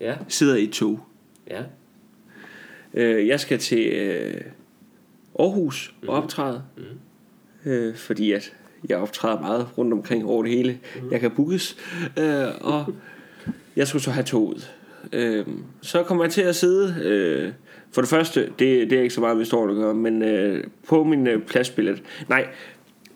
Ja, sidder i tog. ja. Øh, jeg skal til øh, Aarhus og optræde. Øh, fordi at jeg optræder meget rundt omkring over det hele. Jeg kan bookes. Øh, og jeg skulle så have toget. Øh, så kommer jeg til at sidde... Øh, for det første, det, det er ikke så meget med historien at gøre, men øh, på min øh, pladsbillet... Nej,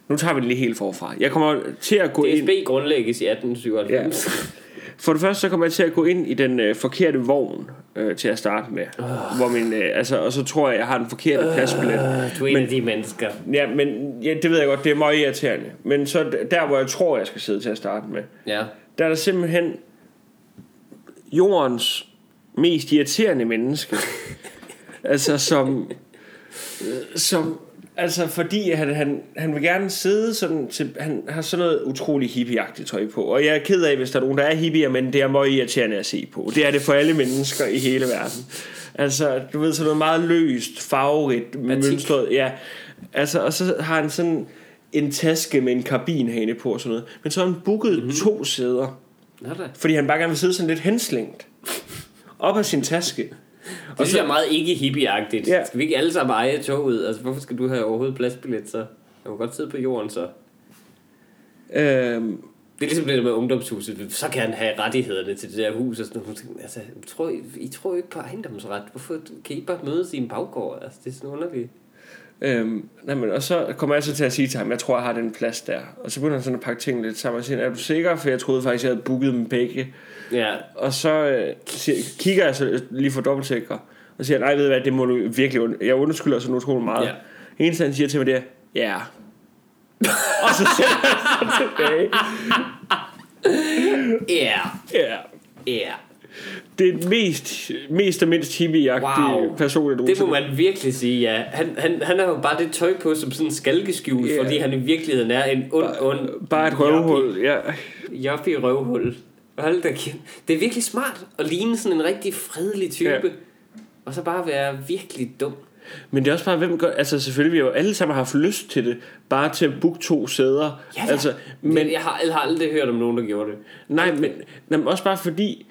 nu tager vi det lige helt forfra. Jeg kommer til at gå ind... DSB grundlægges i 1897. For det første så kommer jeg til at gå ind i den øh, forkerte vogn øh, til at starte med. Uh. Hvor min, øh, altså, og så tror jeg, jeg har den forkerte pladsbillet. Du er en af de mennesker. Ja, men ja, det ved jeg godt, det er meget irriterende. Men så der, hvor jeg tror, jeg skal sidde til at starte med, Ja. der er der simpelthen jordens mest irriterende menneske. altså som, som altså fordi han, han, han vil gerne sidde sådan til, han har sådan noget utrolig hippieagtigt tøj på. Og jeg er ked af, hvis der er nogen, der er hippier, men det er meget irriterende at se på. Det er det for alle mennesker i hele verden. Altså, du ved, sådan noget meget løst, farverigt, mønstret. Ja, altså, og så har han sådan en taske med en karbinhane på og sådan noget. Men så har han booket Mhm. mm-hmm. to sæder, Nå da. fordi han bare gerne vil sidde sådan lidt henslængt. Op af sin taske. Det synes jeg er meget ikke hippieagtigt. Ja. Skal vi ikke alle sammen eje toget? Altså, hvorfor skal du have overhovedet pladsbillet så? Jeg må godt sidde på jorden så. Øhm, Det er ligesom det der med ungdomshuset. Så gerne have rettighederne til det der hus og sådan noget. Altså, tror I, I tror jo ikke på ejendomsret. Hvorfor kan I bare mødes i en baggård? Altså, det er sådan underligt. Øhm, nej, men, og så kommer jeg så til at sige til ham, jeg tror, jeg har den plads der. Og så begynder han sådan at pakke tingene lidt sammen og siger, er du sikker? For jeg troede faktisk, jeg havde booket dem begge. Ja. Og så øh, siger, kigger jeg så lige for dobbeltsikre, og siger, nej, ved du hvad, det må du virkelig, und- jeg undskylder sådan utrolig meget. Ja. Eneste han siger til mig, det er, ja. og så sætter han sig tilbage. Ja. Ja. Ja. Det er mest, mest og mindst hippie-agtige Wow. person, jeg Det må man virkelig sige, ja. Han, han, han har jo bare det tøj på som sådan en skalkeskjul, yeah. fordi han i virkeligheden er en ond, ond... Bare et røvhul, ja. Joppy røvhul. Hold da kæft. Det er virkelig smart at ligne sådan en rigtig fredelig type. Ja. Og så bare være virkelig dum. Men det er også bare, hvem gør... Altså selvfølgelig, vi har jo alle sammen haft lyst til det. Bare til at booke to sæder. Ja, ja. Altså, Men jeg har, jeg har aldrig hørt om nogen, der gjorde det. nej, men, nej, men også bare fordi...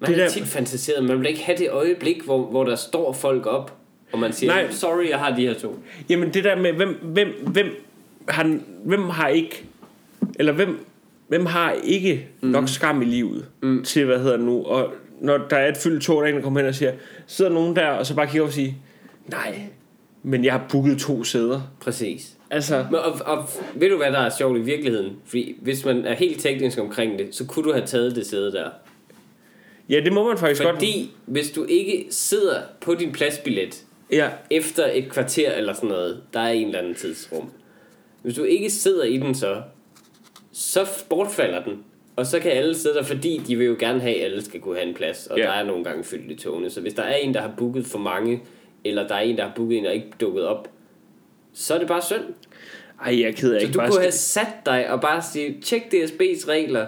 Man Det har der- tit fantaseret, man vil ikke have det øjeblik, hvor, hvor der står folk op, og man siger, Nej. sorry, jeg har de her to. Jamen det der med, hvem, hvem, hvem, har, hvem har ikke... Eller hvem, hvem har ikke mm. nok skam i livet mm. til, hvad hedder det nu, og når der er et fyldt tog, der er kommer hen og siger, sidder nogen der, og så bare kigger og siger, nej, men jeg har booket to sæder. Præcis. Altså, Men, og, og ved du, hvad der er sjovt i virkeligheden? Fordi hvis man er helt teknisk omkring det, så kunne du have taget det sæde der. Ja, det må man faktisk godt. Fordi hvis du ikke sidder på din pladsbillet Ja, efter et kvarter eller sådan noget, der er en eller anden tidsrum. Hvis du ikke sidder i den så, så bortfalder den. Og så kan alle sidde der, fordi de vil jo gerne have, at alle skal kunne have en plads. Og Ja. der er nogle gange fyldt i togene. Så hvis der er en, der har booket for mange, eller der er en, der har booket en, der ikke dukket op, så er det bare synd. ej, jeg er ked af, Så ikke du bare kunne have sat dig og bare sige, tjek DSB's regler.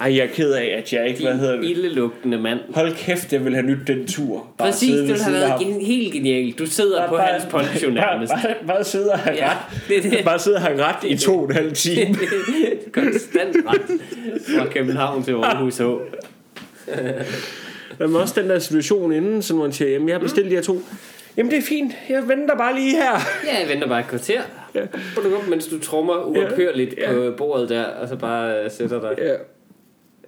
Ej, jeg er ked af, at jeg ikke, hvad hedder det? ildelugtende mand. Hold kæft, jeg vil have nyt den tur. Bare Præcis, det ville have været gen- helt genialt. Du sidder på hans poncho nærmest. Bare, bare, bare sidde og have Ja, ret. det det. Bare sidde og have ret i to og en halv time. Konstant ret fra København til Aarhus H. Men også den der situation inden, så man siger, jamen jeg har bestilt de her to. Jamen det er fint, jeg venter bare lige her. Ja, jeg venter bare et kvarter. Ja. Mens du trommer uophørligt Ja. på bordet der, og så bare øh, sætter dig. Ja.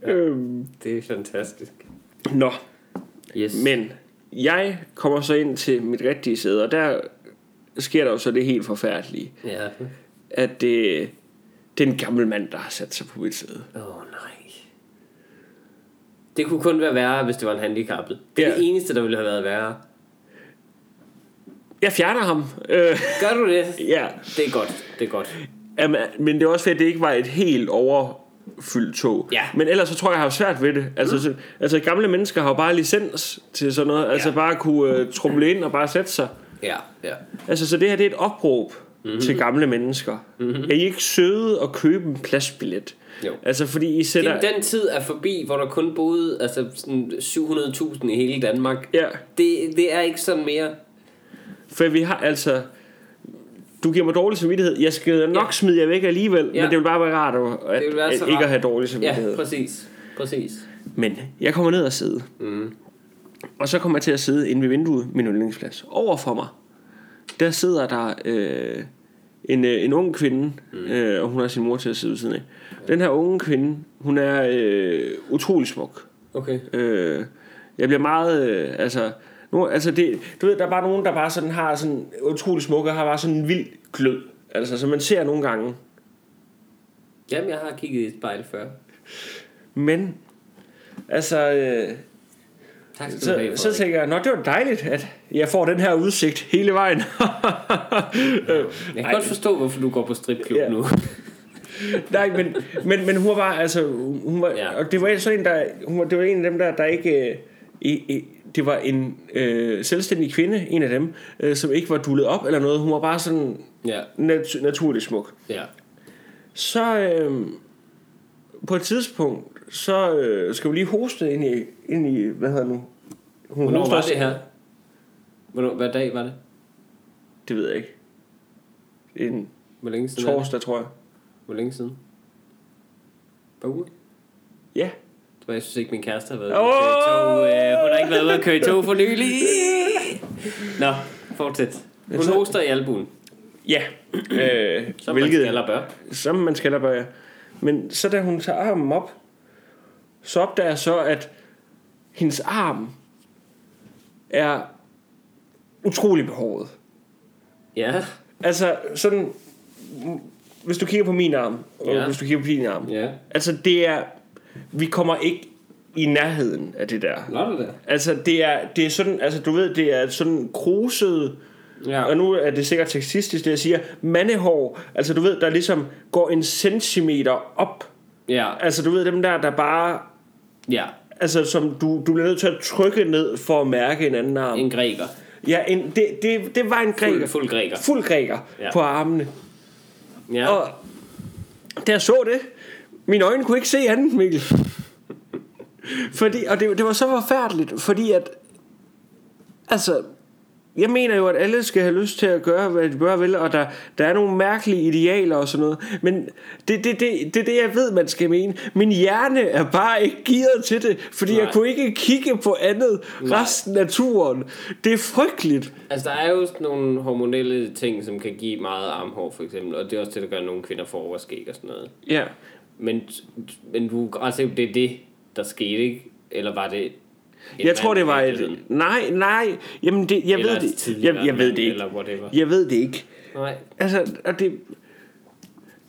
Øhm, Det er fantastisk. nå, Yes. men jeg kommer så ind til mit rigtige sæde, og der sker der jo så det helt forfærdelige, Ja. at det, det er en gammel mand, der har sat sig på mit sæde. Åh oh, nej. Det kunne kun være værre, hvis det var en handicappet. Det er Ja. det eneste, der ville have været værre. Jeg fjerner ham. Øh, Gør du det? ja, Det er godt. Det er godt. Jamen, men det er også fordi, at det ikke var et helt overfyldt tog. Ja. Men ellers så tror jeg, jeg har svært ved det. Altså, så, altså gamle mennesker har jo bare licens til sådan noget. Altså Ja. bare kunne uh, trumle ind og bare sætte sig. Ja, ja. Altså, så det her det er et opråb Mhm. mm-hmm. til gamle mennesker. Mm-hmm. Er I ikke søde at købe en pladsbillet? Jo. Altså, fordi I sætter... Den, den tid er forbi, hvor der kun boede altså sådan 700.000 i hele Danmark. Ja, Det, det er ikke sådan mere. for vi har altså... Du giver mig dårlig samvittighed. Jeg skal nok Ja. smide jer væk alligevel, Ja. men det vil bare være rart at, at, Det vil være at så ikke at have dårlig Ja, samvittighed. præcis. Præcis. Men jeg kommer ned og sidde. Mm. Og så kommer jeg til at sidde inde ved vinduet, min yndlingsplads. Over for mig, der sidder der øh, en, øh, en ung kvinde, mm. øh, og hun har sin mor til at sidde ved siden af. Den her unge kvinde, hun er øh, utrolig smuk. Okay. Øh, jeg bliver meget, øh, altså, nu, altså det, du ved, der er bare nogen, der bare sådan har sådan utrolig smukke, har bare sådan en vild glød. Altså, som man ser nogle gange. Jamen, jeg har kigget i et spejl før. Men, altså, øh, Tak skal du Så, have, så tænker jeg, nå det var dejligt, at jeg får den her udsigt hele vejen. Jeg kan godt forstå, hvorfor du går på stripklub Ja. nu. Nej, men, men, men hun var bare, altså, hun var, Ja. ja. og det var sådan en, der, hun var, det var en af dem der, der ikke, øh, i, i, det var en øh, selvstændig kvinde, en af dem, øh, som ikke var dullet op eller noget. Hun var bare sådan ja, nat- naturligt smuk. ja. Så øh, på et tidspunkt, så øh, skal vi lige hoste ind i, ind i hvad hedder nu? Hun Hvornår hoster var det her? Hvornår, hvad dag var det? Det ved jeg ikke. En Hvor længe siden det? torsdag, tror jeg. Hvor længe siden? Par uger? Ja. Var, jeg synes ikke, min kæreste har været ude at køre i tog. Øh, hun har ikke været ude at køre i tog for nylig. Nå, fortsæt. Hun så- hoster i albuen, Ja, øh, som man hvilket, skal og bør. som man skal bør, ja. Men så da hun tager armen op, så opdager jeg så, at hendes arm er utrolig behåret. Ja. Altså, sådan... Hvis du kigger på min arm, og Ja. hvis du kigger på din arm. Ja. Altså, det er... Vi kommer ikke i nærheden af det der. Nå det der. Altså, det er, det er sådan... Altså, du ved, det er sådan kruset... Ja. Og nu er det sikkert sexistisk, det jeg siger. Mandehår, altså du ved, der ligesom går en centimeter op. Ja. Altså du ved, dem der, der bare... Ja. Altså som du, du bliver nødt til at trykke ned for at mærke en anden arm. En græker. Ja, en, det, det, det var en græker. Fuld, fuld græker. Fuld græker Ja. på armene. Ja. Og da jeg så det, mine øjne kunne ikke se andet, Mikkel. fordi, og det, det var så forfærdeligt, fordi at, altså, jeg mener jo, at alle skal have lyst til at gøre, hvad de bør vil, og der, der er nogle mærkelige idealer og sådan noget. Men det er det, det, det, det, jeg ved, man skal mene. Min hjerne er bare ikke gearet til det, fordi Nej. Jeg kunne ikke kigge på andet Nej. resten af turen. Det er frygteligt. Altså, der er jo nogle hormonelle ting, som kan give meget armhår, for eksempel. Og det er også det, der gør, at nogle kvinder får overskæg og sådan noget. Ja. Men, men du altså, det er det, der skete, ikke? Eller var det... Jeg tror, det var et... Nej, nej. Jamen, det, jeg Eller ved et det. Jeg, jeg ved det ikke. Jeg ved det ikke. Nej. Altså, og det...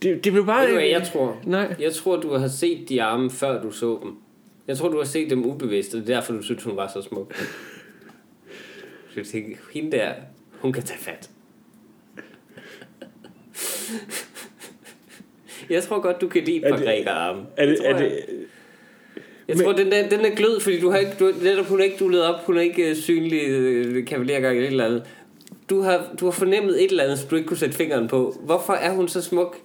Det, det blev bare... Ved du, jeg tror? Nej. Jeg tror, du har set de arme, før du så dem. Jeg tror, du har set dem ubevidst, og det er derfor, du synes, hun var så smuk. Så jeg tænkte, hende der, hun kan tage fat. Jeg tror godt, du kan lide et par det- grækerarme. Er det, er det, jeg. Tror, den, der, den er glød, fordi du har ikke, du, netop, hun er ikke dullet op, hun er ikke uh, synlig uh, kavalergang eller et eller andet. Du har, du har fornemmet et eller andet, som du ikke kunne sætte fingeren på. Hvorfor er hun så smuk?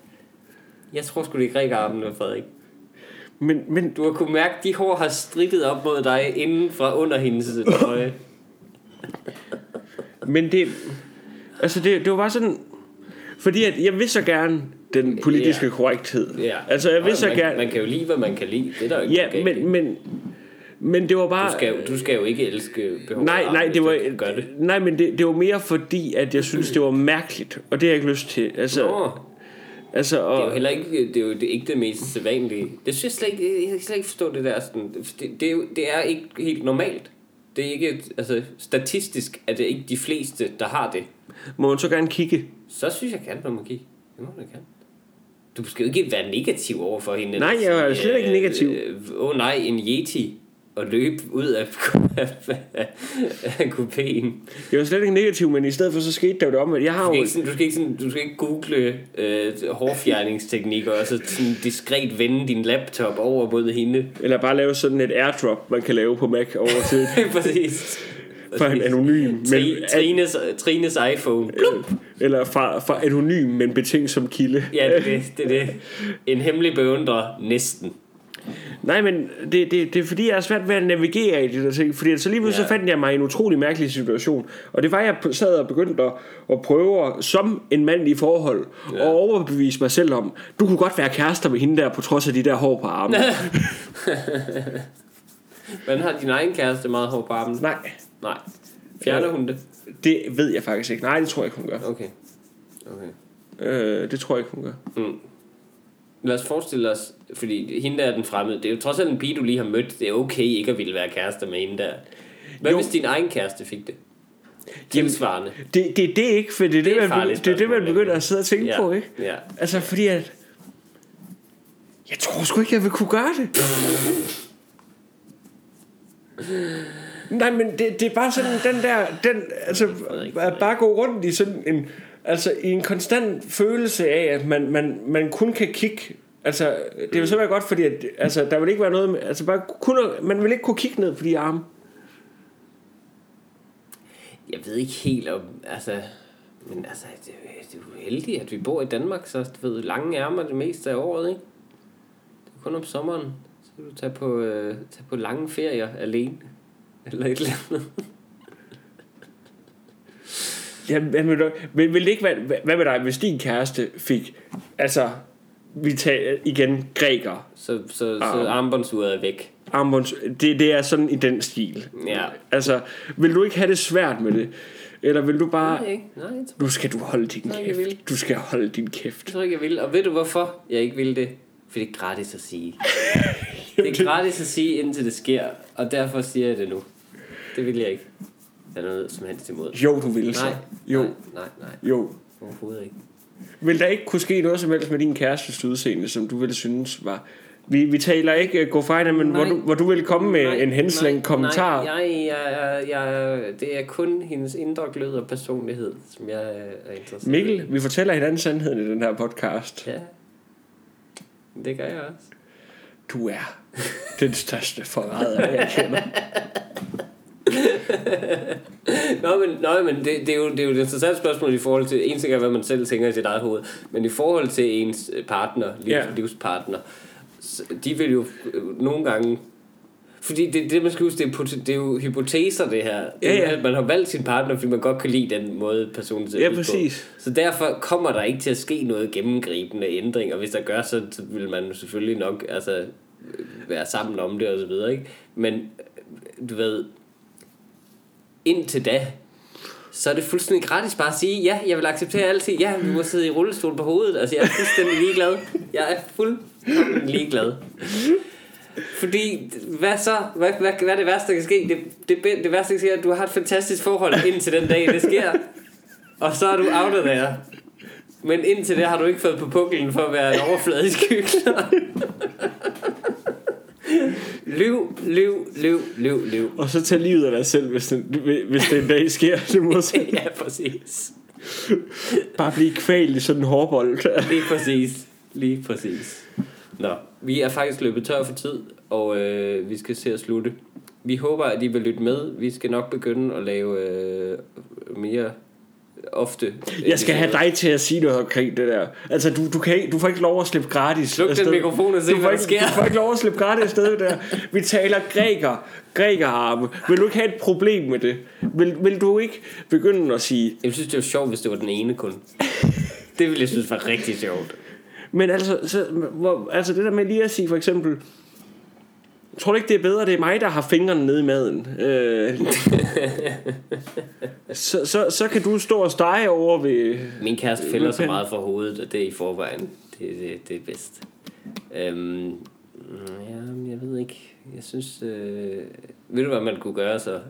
Jeg tror sgu, det er grækerarmene, Frederik. men, men, Du har kunne mærke, at de hår har strittet op mod dig inden fra under hendes trøje. men det... Altså, det, det var bare sådan... Fordi at jeg vil så gerne den politiske Ja. korrekthed. Ja. Altså, jeg vil så man, gerne... Man kan jo lide, hvad man kan lide. Det er der jo ikke Ja, men, men, men det var bare... Du skal, jo, du skal jo ikke elske behov Nej, nej, det var, Gør det. nej, men det, det var mere fordi, at jeg synes, det var mærkeligt, og det har jeg ikke lyst til. Altså, Nå, altså det er jo og, heller ikke det, er jo det, ikke det mest sædvanlige. Det synes jeg slet ikke, jeg kan slet ikke forstå det der. Sådan, det, det, er jo, det er ikke helt normalt. Det er ikke, altså statistisk er det ikke de fleste, der har det. må man så gerne kigge? Så synes jeg kan, når man kigge. Det må man kan. Du skal jo ikke være negativ over for hende. Nej, jeg er slet ikke negativ. Åh oh, nej, en yeti og løbe ud af, af kupéen. Jeg var slet ikke negativ, men i stedet for så skete der jo det om, at jeg har Du skal jo... ikke, sådan, du skal ikke, sådan, du skal ikke google øh, hårfjerningsteknikker og så sådan diskret vende din laptop over mod hende. Eller bare lave sådan et airdrop, man kan lave på Mac over til Præcis. Fra en anonym, men, Tri, Trines, Trines iPhone. Plup. eller fra, fra anonym, men betingsom kilde. Ja, det er det, det det. En hemmelig beundrer, næsten. Nej, men det, det, det er fordi, jeg er svært ved at navigere i de der ting. Fordi så lige pludselig Ja. så fandt jeg mig i en utrolig mærkelig situation. Og det var, jeg sad og begyndte at, at prøve at, som en mand i forhold ja. Og overbevise mig selv om, du kunne godt være kærester med hende der, på trods af de der hår på armen. Men har din egen kæreste meget hår på armen? Nej, Nej. Fjerner hun det? det ved jeg faktisk ikke. Nej, det tror jeg ikke, hun gør. Okay. Okay. Øh, det tror jeg ikke, hun gør. Mm. Lad os forestille os, fordi hende der er den fremmede, det er jo trods alt en pige, du lige har mødt. Det er okay ikke at ville være kærester med hende der. Hvad Jo. hvis din egen kæreste fik det? Tilsvarende. Det, det er det ikke, for det er det, Det er det, man, det, er det, man begynder at sidde og tænke Ja. på, ikke? Ja. Altså, fordi at... Jeg tror sgu ikke, jeg vil kunne gøre det. Nej, men det, det er bare sådan den der... Den, altså, at bare gå rundt i sådan en... Altså, i en konstant følelse af, at man, man, man kun kan kigge... Altså, det vil så være godt, fordi at, altså, der vil ikke være noget... Med, altså, bare kun, man vil ikke kunne kigge ned på de arme. Jeg ved ikke helt om, altså... Men altså, det, det er jo heldigt, at vi bor i Danmark, så du ved, lange ærmer det meste af året, ikke? Det er kun om sommeren. Så kan du tage på, øh, tage på lange ferier alene. Eller et eller andet. Ja, hvad med, dig? vil, vil det ikke være, hvad, hvad med dig, hvis din kæreste fik, altså, vi tager igen græker, Så, så, så Arm. armbåndsuret er væk. armbånds, det, det er sådan i den stil. Ja. Altså, vil du ikke have det svært med det? Eller vil du bare, Nej, ikke? Nej, jeg tror, nu skal du holde din Nej, jeg kæft. vil. Du skal holde din kæft. jeg tror ikke, jeg vil. Og ved du hvorfor jeg ikke vil det? For det er gratis at sige. Det er gratis at sige, indtil det sker. Og derfor siger jeg det nu. Det vil jeg ikke. er noget som helst imod. Jo, du vil så. Nej, Jo, nej, nej, nej, jo. overhovedet ikke. Vil der ikke kunne ske noget som helst med din kærestes udseende, som du ville synes var... Vi, vi taler ikke uh, gå fejl, men hvor Nej. du, hvor du vil komme med Nej, en henslængt kommentar. Nej, jeg, jeg, jeg, det er kun hendes indre glød og personlighed, som jeg er interesseret Mikkel, vi fortæller hinanden sandheden i den her podcast. i. Ja, det gør jeg også. Du er den største forræder, jeg kender. Nå, men, nå, men det, det, er jo, det er jo et interessant spørgsmål i forhold til, en ting er, hvad man selv tænker i sit eget hoved, men i forhold til ens partner, livs, Ja. livspartner, de vil jo øh, nogle gange fordi det, det man skal huske, det er, det er jo hypoteser det her. Det er Ja, ja. at Man har valgt sin partner, fordi man godt kan lide den måde, personen ser Ja, ud på. præcis. Så derfor kommer der ikke til at ske noget gennemgribende ændring, og hvis der gør, så, så vil man selvfølgelig nok altså, øh, være sammen om det og så videre, ikke? Men øh, du ved, indtil da, så er det fuldstændig gratis bare at sige, ja, jeg vil acceptere altid, ja, vi må sidde i rullestol på hovedet. Altså, jeg er fuldstændig ligeglad. Jeg er fuldstændig ligeglad. Fordi, hvad så? Hvad, hvad, hvad er det værste, der kan ske? Det, det, det værste, der kan ske, er, at du har et fantastisk forhold indtil den dag, det sker. Og så er du out of der. Men indtil det har du ikke fået på puklen for at være en overfladisk hyggelig. Lyv, lyv, lyv, lyv, lyv. Og så tag livet af dig selv, hvis, den, hvis det en dag sker det modsatte. ja, præcis. Bare blive kvalt i sådan en hårbold. Lige præcis. Lige præcis. Nå, vi er faktisk løbet tør for tid, og øh, vi skal se at slutte. Vi håber, at I vil lytte med. Vi skal nok begynde at lave øh, mere ofte. Jeg skal have dig til at sige noget omkring det der. Altså, du, du, kan du får ikke lov at slippe gratis. Sluk den afsted. mikrofon og se, du får hvad der ikke, sker. Du får ikke lov at slippe gratis afsted der. Vi taler græker. Grækerarme. Vil du ikke have et problem med det? Vil, vil du ikke begynde at sige... Jeg synes, det var sjovt, hvis det var den ene kun. Det ville jeg synes var rigtig sjovt. Men altså, så, hvor, altså det der med lige at sige for eksempel... Tror du ikke, det er bedre, det er mig, der har fingrene nede i maden? Øh, så, så, så kan du stå og stege over ved... Min kæreste fælder så meget for hovedet, at det er i forvejen. Det, det, det er bedst. Øhm, ja, jeg ved ikke. Jeg synes... Øh, ved du, hvad man kunne gøre så?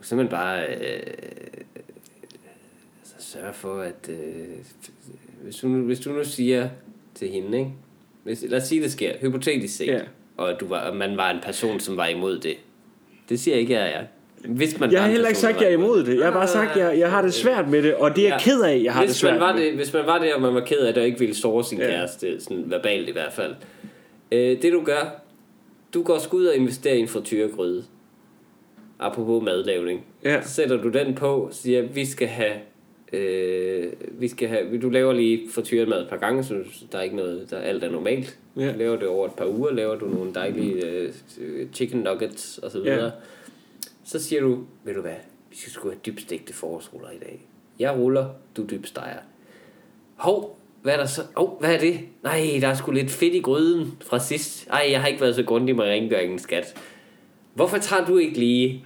Simpelthen bare... Øh, altså sørge for, at... Øh, hvis, du, nu- hvis du nu siger til hende, ikke? Hvis, lad os sige, det sker. Hypotetisk set. Ja. Og at du var, at man var en person, som var imod det. Det siger jeg ikke, jeg er. Hvis man Jeg har heller ikke sagt, at jeg er imod det. Jeg har bare sagt, at jeg, jeg har det svært med det, og det er jeg ked af, jeg har det hvis svært man var med. det, hvis man var det, og man var ked af det, og ikke ville såre sin Ja. ja. kæreste, sådan verbalt i hvert fald. Øh, det du gør, du går sgu ud og investerer i en frityregryde. Apropos madlavning. Ja. Så sætter du den på, og siger, vi skal have, øh, vi skal have, du laver lige frityret mad et par gange, så der er ikke noget, der alt er normalt. Ja. Du laver det over et par uger, laver du nogle dejlige øh, chicken nuggets og så videre. Ja. Så siger du, ved du hvad, vi skal sgu have dybstegte forårsruller i dag. Jeg ruller, du dybsteger. Hov, hvad er der så? Hov, hvad er det? Nej, der er sgu lidt fedt i gryden fra sidst. Ej, jeg har ikke været så grundig med rengøringen, skat. Hvorfor tager du ikke lige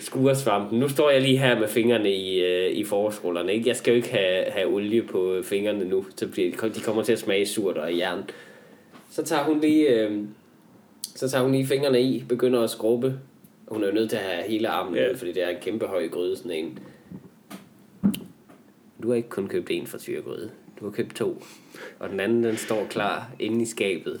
skuresvampen? Nu står jeg lige her med fingrene i, øh, i forårsrullerne. Ikke? Jeg skal jo ikke have, have olie på fingrene nu, så bliver, de kommer til at smage surt og jern. Så tager hun lige, øh, så tager hun lige fingrene i, begynder at skrubbe. Hun er jo nødt til at have hele armen yeah. fordi det er en kæmpe høj gryde, sådan en. Du har ikke kun købt en fra tyregryde. Du har købt to. Og den anden, den står klar inde i skabet.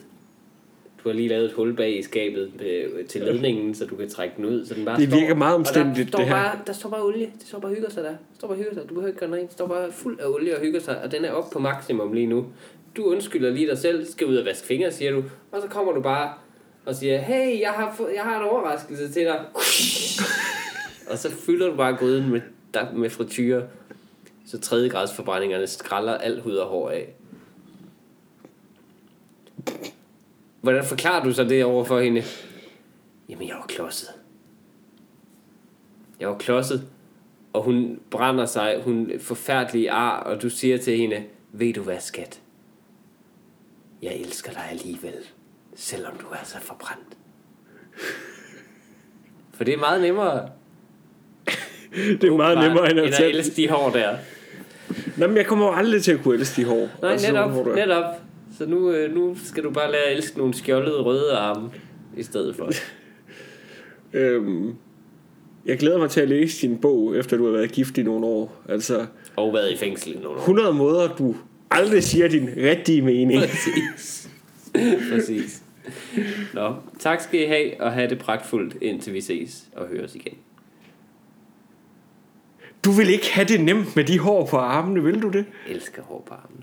Du har lige lavet et hul bag i skabet øh, til ledningen, så du kan trække den ud. Så den bare Det står, virker meget og der omstændigt, står det her. Bare, der står bare olie. Det står bare hygger sig der. Det står bare hygger sig. Du behøver ikke gøre noget. Det står bare fuld af olie og hygger sig. Og den er oppe på maksimum lige nu. Du undskylder lige dig selv. Skal ud og vaske fingre, siger du. Og så kommer du bare og siger, hey, jeg har, fået, jeg har en overraskelse til dig. og så fylder du bare gryden med, der- med frityre. Så tredje grads forbrændingerne skralder alt hud og hår af. Hvordan forklarer du så det over for hende? Jamen, jeg var klodset. Jeg var klodset, og hun brænder sig, hun forfærdelig ar, og du siger til hende, ved du hvad, skat? Jeg elsker dig alligevel, selvom du er så forbrændt. For det er meget nemmere. Det er meget nemmere end at end at elske de hår der. Nå, men jeg kommer jo aldrig til at kunne elske de hår. Nej, netop, hvor du- netop. Så nu, øh, nu skal du bare lære at elske nogle skjoldede røde arme i stedet for. Øhm, Jeg glæder mig til at læse din bog, efter du har været gift i nogle år. Altså, Og været i fængsel i nogle år. 100 måder, du aldrig siger din rigtige mening. Præcis. Præcis. Nå, tak skal I have, og have det pragtfuldt, indtil vi ses og høres igen. Du vil ikke have det nemt med de hår på armene, vil du det? Jeg elsker hår på armene.